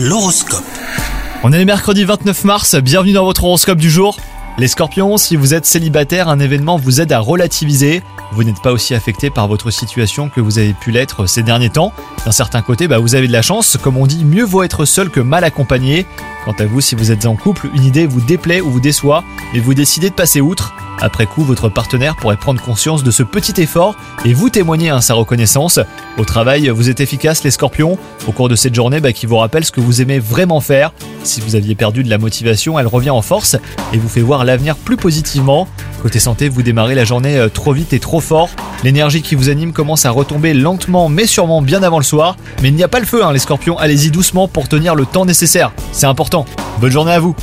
L'horoscope. On est le mercredi 29 mars, bienvenue dans votre horoscope du jour. Les scorpions, si vous êtes célibataire, un événement vous aide à relativiser. Vous n'êtes pas aussi affecté par votre situation que vous avez pu l'être ces derniers temps. D'un certain côté, bah, vous avez de la chance. Comme on dit, mieux vaut être seul que mal accompagné. Quant à vous, si vous êtes en couple, une idée vous déplaît ou vous déçoit, et vous décidez de passer outre. Après coup, votre partenaire pourrait prendre conscience de ce petit effort et vous témoigner sa reconnaissance. Au travail, vous êtes efficace les scorpions, au cours de cette journée bah, qui vous rappelle ce que vous aimez vraiment faire. Si vous aviez perdu de la motivation, elle revient en force et vous fait voir l'avenir plus positivement. Côté santé, vous démarrez la journée euh, trop vite et trop fort. L'énergie qui vous anime commence à retomber lentement mais sûrement bien avant le soir. Mais il n'y a pas le feu hein, les scorpions, allez-y doucement pour tenir le temps nécessaire. C'est important. Bonne journée à vous